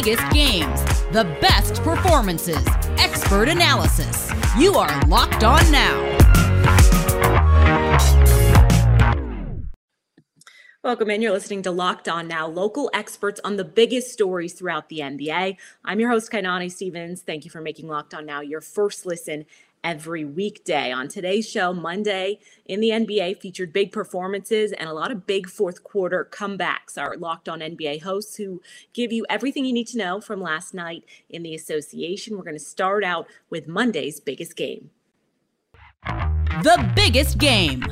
biggest games, the best performances, expert analysis. You are Locked On Now. Welcome in. You're listening to Locked On Now, local experts on the biggest stories throughout the NBA. I'm your host, Kainani Stevens. Thank you for making Locked On Now your first listen every weekday. On today's show, Monday in the NBA featured big performances and a lot of big fourth quarter comebacks. Our Locked On NBA hosts who give you everything you need to know from last night in the association. We're going to start out with Monday's biggest game. The biggest game.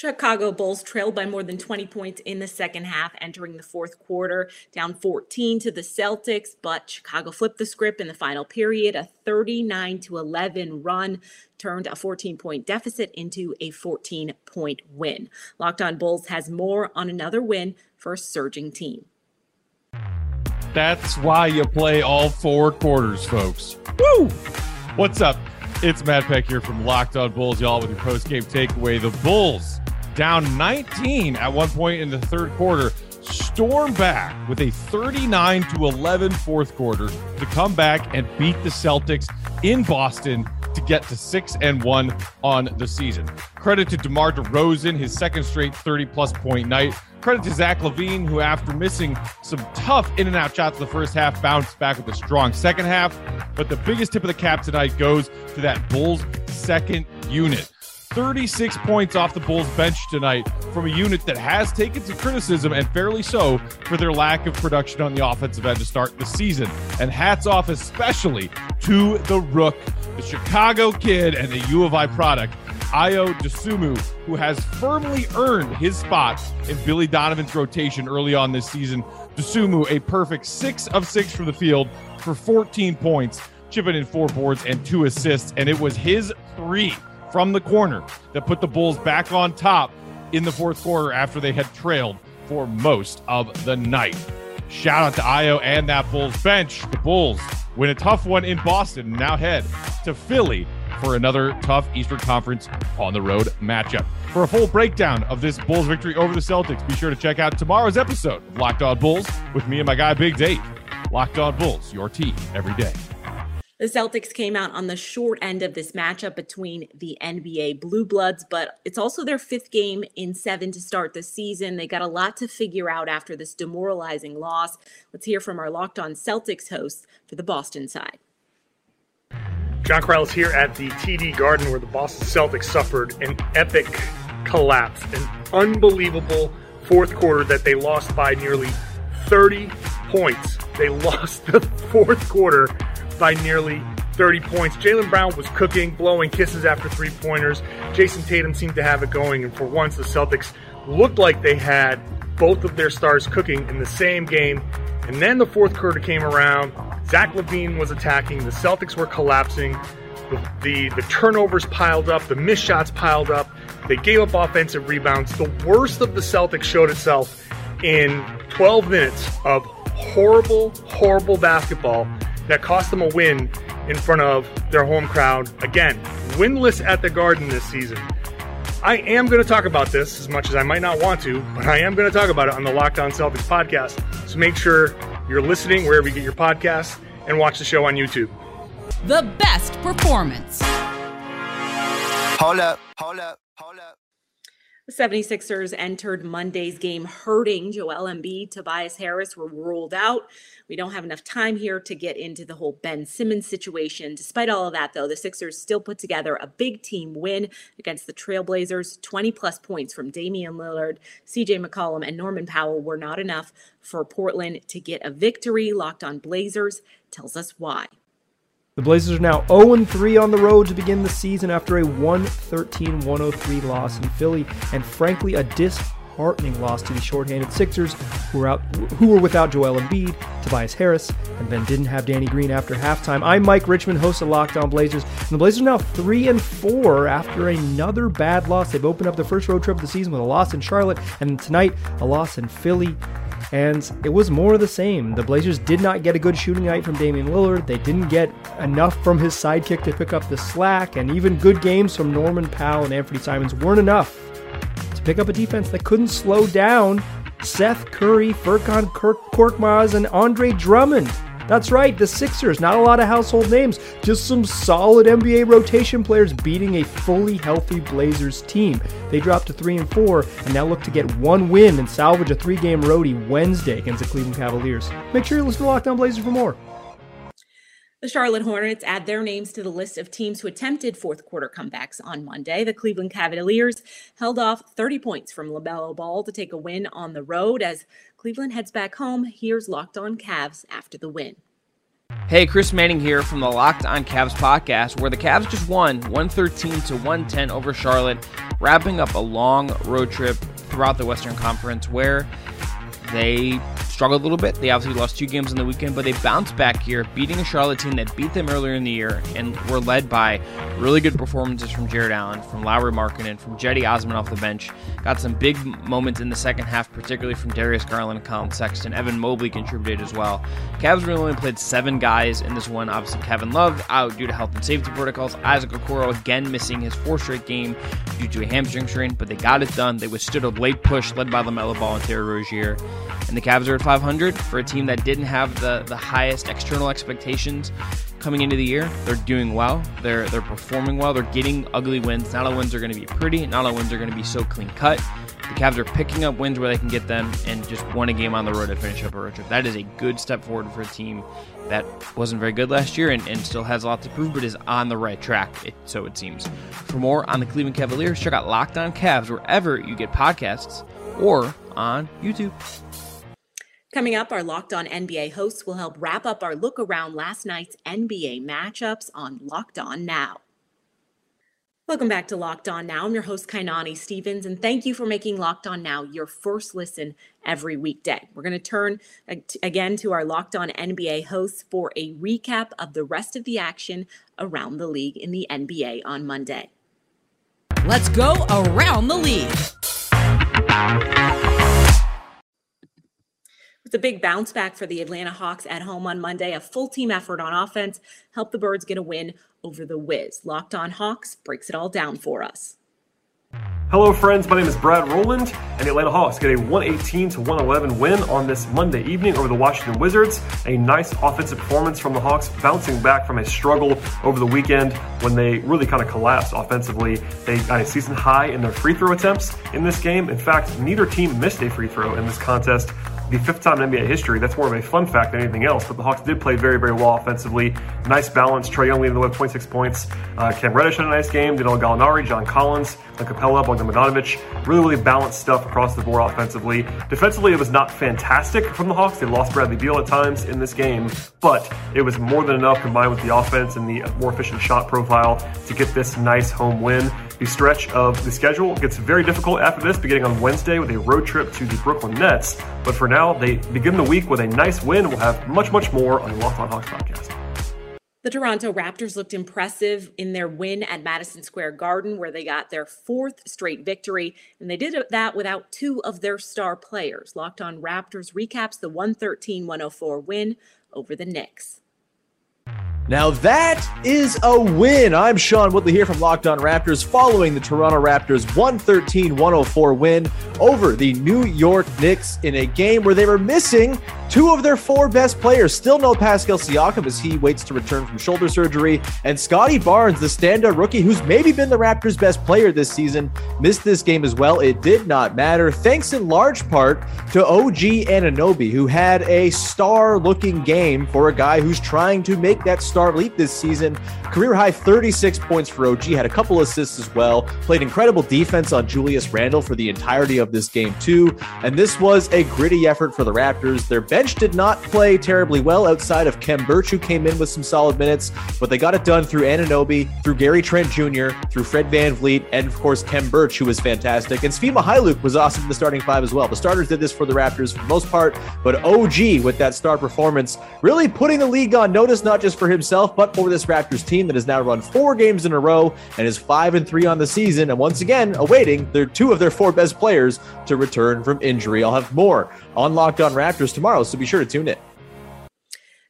Chicago Bulls trailed by more than 20 points in the second half, entering the fourth quarter, down 14 to the Celtics. But Chicago flipped the script in the final period. A 39 to 11 run turned a 14 point deficit into a 14 point win. Locked on Bulls has more on another win for a surging team. That's why you play all four quarters, folks. Woo! What's up? It's Matt Peck here from Locked On Bulls, y'all, with your post game takeaway. The Bulls down 19 at one point in the third quarter, storm back with a 39 to 11 fourth quarter to come back and beat the Celtics in Boston to get to 6 and 1 on the season. Credit to DeMar DeRozan, his second straight 30 plus point night. Credit to Zach LaVine, who after missing some tough in and out shots in the first half, bounced back with a strong second half. But the biggest tip of the cap tonight goes to that Bulls second unit. 36 points off the Bulls bench tonight from a unit that has taken some criticism and fairly so for their lack of production on the offensive end to start the season. And hats off especially to the Rook, the Chicago kid, and the U of I product, Ayo Dosunmu, who has firmly earned his spot in Billy Donovan's rotation early on this season. Dosunmu, a perfect six of six from the field for 14 points, chipping in four boards and two assists. And it was his three from the corner that put the Bulls back on top in the fourth quarter after they had trailed for most of the night. Shout out to Ayo and that Bulls bench. The Bulls win a tough one in Boston and now head to Philly for another tough Eastern Conference on the road matchup. For a full breakdown of this Bulls victory over the Celtics, be sure to check out tomorrow's episode of Locked On Bulls with me and my guy Big Dave. Locked On Bulls, your team every day. The Celtics came out on the short end of this matchup between the NBA Blue Bloods, but it's also their fifth game in seven to start the season. They got a lot to figure out after this demoralizing loss. Let's hear from our Locked On Celtics host for the Boston side. John Karalis here at the TD Garden where the Boston Celtics suffered an epic collapse, an unbelievable fourth quarter that they lost by nearly 30 points. They lost the fourth quarter by nearly 30 points. Jaylen Brown was cooking, blowing kisses after three pointers. Jayson Tatum seemed to have it going, and for once, the Celtics looked like they had both of their stars cooking in the same game. And then the fourth quarter came around. Zach LaVine was attacking. The Celtics were collapsing. The, the, the turnovers piled up. The missed shots piled up. They gave up offensive rebounds. The worst of the Celtics showed itself in 12 minutes of horrible, horrible basketball that cost them a win in front of their home crowd. Again, winless at the Garden this season. I am going to talk about this as much as I might not want to, but I am going to talk about it on the Locked On Celtics podcast. So make sure you're listening wherever you get your podcasts and watch the show on YouTube. The best performance. Hold up, hold up, hold up. The 76ers entered Monday's game hurting. Joel Embiid, Tobias Harris were ruled out. We don't have enough time here to get into the whole Ben Simmons situation. Despite all of that, though, the Sixers still put together a big team win against the Trailblazers. 20 plus points from Damian Lillard, CJ McCollum, and Norman Powell were not enough for Portland to get a victory. Locked on Blazers tells us why. The Blazers are now 0 3 on the road to begin the season after a 113 103 loss in Philly, and frankly, a disheartening loss to the shorthanded Sixers, who were, out, who were without Joel Embiid, Tobias Harris, and then didn't have Danny Green after halftime. I'm Mike Richmond, host of Locked On Blazers, and the Blazers are now 3 and 4 after another bad loss. They've opened up the first road trip of the season with a loss in Charlotte, and tonight, a loss in Philly and it was more of the same. The Blazers did not get a good shooting night from Damian Lillard. They didn't get enough from his sidekick to pick up the slack, and even good games from Norman Powell and Anfernee Simons weren't enough to pick up a defense that couldn't slow down Seth Curry, Furkan Korkmaz, and Andre Drummond. That's right, the Sixers. Not a lot of household names, just some solid NBA rotation players beating a fully healthy Blazers team. They dropped to 3 and 4 and now look to get one win and salvage a three-game roadie Wednesday against the Cleveland Cavaliers. Make sure you listen to Locked On Blazers for more. The Charlotte Hornets add their names to the list of teams who attempted fourth quarter comebacks on Monday. The Cleveland Cavaliers held off 30 points from LaMelo Ball to take a win on the road as Cleveland heads back home. Here's Locked On Cavs after the win. Hey, Chris Manning here from the Locked On Cavs podcast, where the Cavs just won 113 to 110 over Charlotte, wrapping up a long road trip throughout the Western Conference where they struggled a little bit. They obviously lost two games in the weekend, but they bounced back here, beating a Charlotte team that beat them earlier in the year and were led by really good performances from Jarrett Allen, from Lauri Markkanen, from Cedi Osman off the bench. Got some big moments in the second half, particularly from Darius Garland and Collin Sexton. Evan Mobley contributed as well. Cavs really only played seven guys in this one. Obviously, Kevin Love out due to health and safety protocols. Isaac Okoro again missing his fourth straight game due to a hamstring strain, but they got it done. They withstood a late push led by LaMelo Ball and Terry Rozier. And the Cavs are at 500 for a team that didn't have the, the highest external expectations coming into the year. They're doing well. They're they're performing well. They're getting ugly wins. Not all wins are going to be pretty. Not all wins are going to be so clean cut. The Cavs are picking up wins where they can get them and just won a game on the road to finish up a road trip. That is a good step forward for a team that wasn't very good last year and, and still has a lot to prove, but is on the right track, it, so it seems. For more on the Cleveland Cavaliers, check out Locked On Cavs wherever you get podcasts or on YouTube. Coming up, our Locked On NBA hosts will help wrap up our look around last night's NBA matchups on Locked On Now. Welcome back to Locked On Now. I'm your host, Kainani Stevens, and thank you for making Locked On Now your first listen every weekday. We're going to turn again to our Locked On NBA hosts for a recap of the rest of the action around the league in the NBA on Monday. Let's go around the league. It's a big bounce back for the Atlanta Hawks at home on Monday. A full team effort on offense helped the Birds get a win over the Wiz. Locked on Hawks breaks it all down for us. Hello, friends. My name is Brad Rowland, and the Atlanta Hawks get a 118 to 111 win on this Monday evening over the Washington Wizards. A nice offensive performance from the Hawks, bouncing back from a struggle over the weekend when they really kind of collapsed offensively. They got a season high in their free throw attempts in this game. In fact, neither team missed a free throw in this contest the fifth time in NBA history. That's more of a fun fact than anything else. But the Hawks did play very, very well offensively. Nice balance. Trae Young leading the way with 26 points. Uh, Cam Reddish had a nice game. Danilo Gallinari, John Collins, Capela, Bogdan Bogdanovic. Really, really balanced stuff across the board offensively. Defensively, it was not fantastic from the Hawks. They lost Bradley Beal at times in this game, but it was more than enough combined with the offense and the more efficient shot profile to get this nice home win. The stretch of the schedule gets very difficult after this, beginning on Wednesday with a road trip to the Brooklyn Nets. But for now, they begin the week with a nice win. We'll have much, much more on the Locked On Hawks podcast. The Toronto Raptors looked impressive in their win at Madison Square Garden, where they got their fourth straight victory, and they did that without two of their star players. Locked on Raptors recaps the 113 104 win over the Knicks. Now that is a win. I'm Sean Woodley here from Locked On Raptors following the Toronto Raptors 113 104 win over the New York Knicks in a game where they were missing two of their four best players. Still no Pascal Siakam as he waits to return from shoulder surgery. And Scottie Barnes, the standout rookie who's maybe been the Raptors' best player this season, missed this game as well. It did not matter, thanks in large part to OG Anunoby, who had a star looking game for a guy who's trying to make that star leap this season. Career high 36 points for OG, had a couple assists as well. Played incredible defense on Julius Randle for the entirety of this game, too. And this was a gritty effort for the Raptors. Their bench did not play terribly well outside of Khem Birch, who came in with some solid minutes, but they got it done through Anunoby, through Gary Trent Jr., through Fred Van VanVleet, and of course, Khem Birch, who was fantastic. And Svi Mykhailiuk was awesome in the starting five as well. The starters did this for the Raptors for the most part, but OG with that star performance really putting the league on notice, not just for himself himself, but for this Raptors team that has now run four games in a row and is five and three on the season, and once again awaiting their two of their four best players to return from injury. I'll have more on Locked On Raptors tomorrow, so be sure to tune in.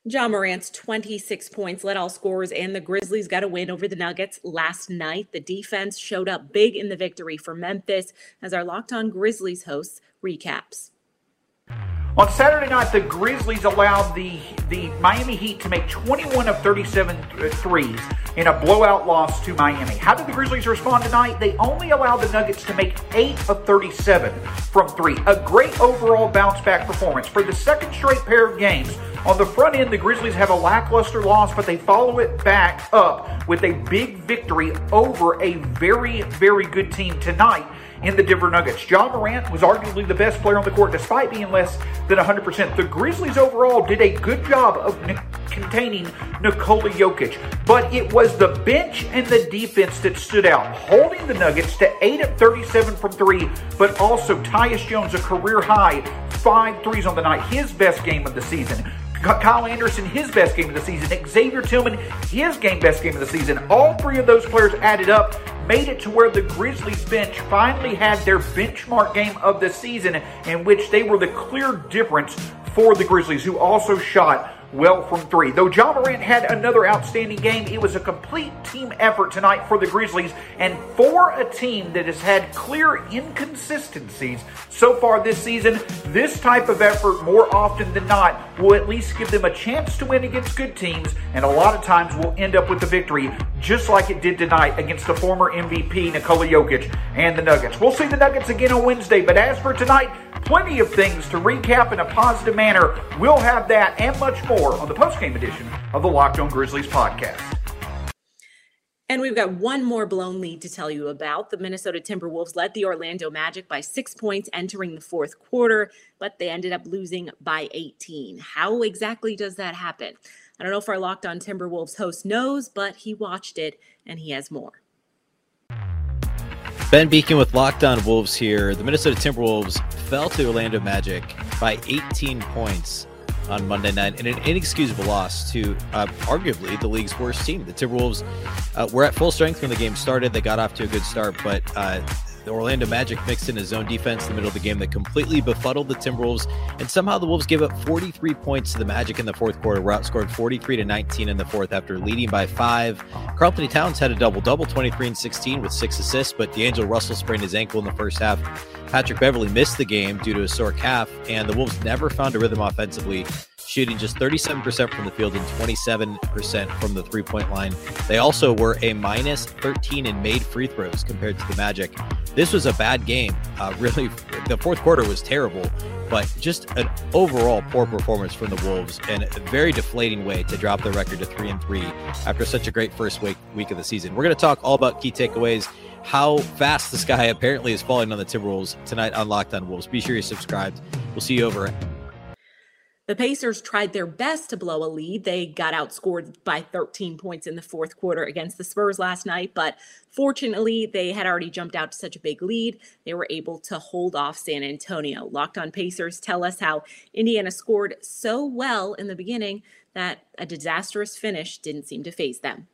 Ja Morant's 26 points led all scorers, and the Grizzlies got a win over the Nuggets last night. The defense showed up big in the victory for Memphis as our Locked On Grizzlies hosts recaps. On Saturday night, the Grizzlies allowed the the Miami Heat to make 21 of 37 uh, threes in a blowout loss to Miami. How did the Grizzlies respond tonight? They only allowed the Nuggets to make 8 of 37 from 3. A great overall bounce back performance. For the second straight pair of games, on the front end, the Grizzlies have a lackluster loss, but they follow it back up with a big victory over a very, very good team tonight in the Denver Nuggets. Ja Morant was arguably the best player on the court despite being less than 100%. The Grizzlies overall did a good job of n- containing Nikola Jokic, but it was the bench and the defense that stood out, holding the Nuggets to 8 of 37 from 3, but also Tyus Jones, a career high, five threes on the night, his best game of the season. Kyle Anderson, his best game of the season. Xavier Tillman, his game best game of the season. All three of those players added up made it to where the Grizzlies bench finally had their benchmark game of the season in which they were the clear difference for the Grizzlies, who also shot well from three. Though Ja Morant had another outstanding game, it was a complete team effort tonight for the Grizzlies. And for a team that has had clear inconsistencies so far this season, this type of effort, more often than not, will at least give them a chance to win against good teams. And a lot of times will end up with the victory, just like it did tonight against the former MVP, Nikola Jokic, and the Nuggets. We'll see the Nuggets again on Wednesday. But as for tonight, plenty of things to recap in a positive manner. We'll have that and much more on the postgame edition of the Locked On Grizzlies podcast. And we've got one more blown lead to tell you about. The Minnesota Timberwolves led the Orlando Magic by six points entering the fourth quarter, but they ended up losing by 18. How exactly does that happen? I don't know if our Locked On Timberwolves host knows, but he watched it and he has more. Ben Beecken with Locked On Wolves here. The Minnesota Timberwolves fell to Orlando Magic by 18 points on Monday night in an inexcusable loss to uh, arguably the league's worst team. The Timberwolves uh, were at full strength when the game started. They got off to a good start, but uh, the Orlando Magic mixed in a zone defense in the middle of the game that completely befuddled the Timberwolves, and somehow the Wolves gave up 43 points to the Magic in the fourth quarter. Were outscored 43 to 19 in the fourth after leading by five. Karl-Anthony Towns had a double double, 23 and 16 with six assists, but D'Angelo Russell sprained his ankle in the first half. Patrick Beverley missed the game due to a sore calf, and the Wolves never found a rhythm offensively shooting just 37% from the field and 27% from the three point line. They also were a minus 13 in made free throws compared to the Magic. This was a bad game. Uh, really, the fourth quarter was terrible, but just an overall poor performance from the Wolves and a very deflating way to drop their record to three and three after such a great first week week of the season. We're going to talk all about key takeaways how fast the sky apparently is falling on the Timberwolves tonight on Locked On Wolves. Be sure you're subscribed. We'll see you over the Pacers tried their best to blow a lead. They got outscored by 13 points in the fourth quarter against the Spurs last night, but fortunately, they had already jumped out to such a big lead. They were able to hold off San Antonio. Locked on Pacers tell us how Indiana scored so well in the beginning that a disastrous finish didn't seem to faze them.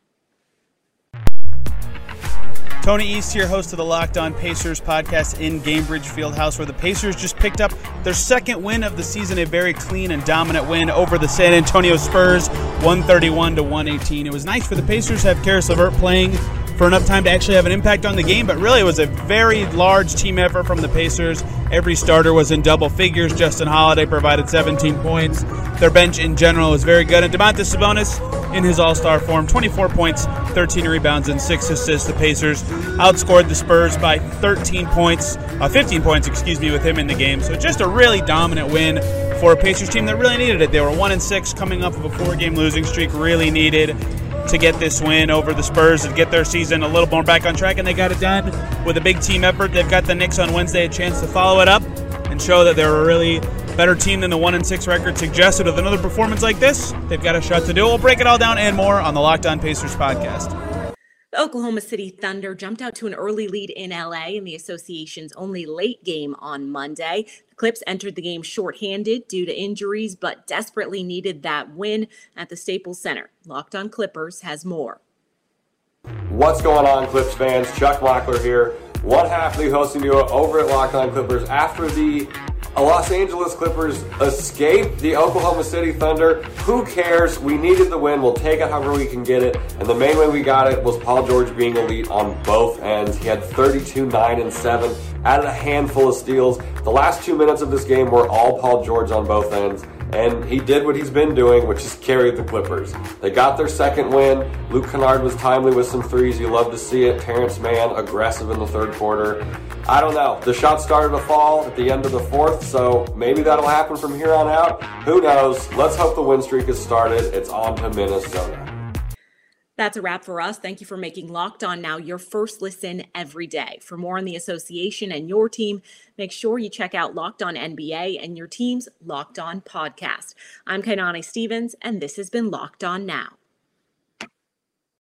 Tony East here, host of the Locked On Pacers podcast in Gainbridge Fieldhouse, where the Pacers just picked up their second win of the season, a very clean and dominant win over the San Antonio Spurs, 131 to 118. It was nice for the Pacers to have Caris LeVert playing for enough time to actually have an impact on the game, but really it was a very large team effort from the Pacers. Every starter was in double figures. Justin Holiday provided 17 points. Their bench in general was very good. And Domantas Sabonis in his All Star form, 24 points, 13 rebounds, and six assists. The Pacers outscored the Spurs by 13 points, uh, 15 points, excuse me, with him in the game. So just a really dominant win for a Pacers team that really needed it. They were one and six, coming off of a four-game losing streak. Really needed to get this win over the Spurs and get their season a little more back on track, and they got it done with a big team effort. They've got the Knicks on Wednesday a chance to follow it up and show that they're a really better team than the one and six record suggested. With another performance like this, they've got a shot to do. We'll break it all down and more on the Locked On Pacers podcast. The Oklahoma City Thunder jumped out to an early lead in LA in the association's only late game on Monday. The Clips entered the game shorthanded due to injuries, but desperately needed that win at the Staples Center. Locked on Clippers has more. What's going on, Clips fans? Chuck Mockler here. One half the hosting duo over at Locked On Clippers after the A Los Angeles Clippers escape the Oklahoma City Thunder. Who cares? We needed the win. We'll take it however we can get it. And the main way we got it was Paul George being elite on both ends. He had 32, 9, and 7, added a handful of steals. The last two minutes of this game were all Paul George on both ends and he did what he's been doing, which is carry the Clippers. They got their second win. Luke Kennard was timely with some threes. You love to see it. Terance Mann aggressive in the third quarter. I don't know. The shot started to fall at the end of the fourth, so maybe that'll happen from here on out. Who knows? Let's hope the win streak is started. It's on to Minnesota. That's a wrap for us. Thank you for making Locked On Now your first listen every day. For more on the association and your team, make sure you check out Locked On NBA and your team's Locked On podcast. I'm Kainani Stevens, and this has been Locked On Now.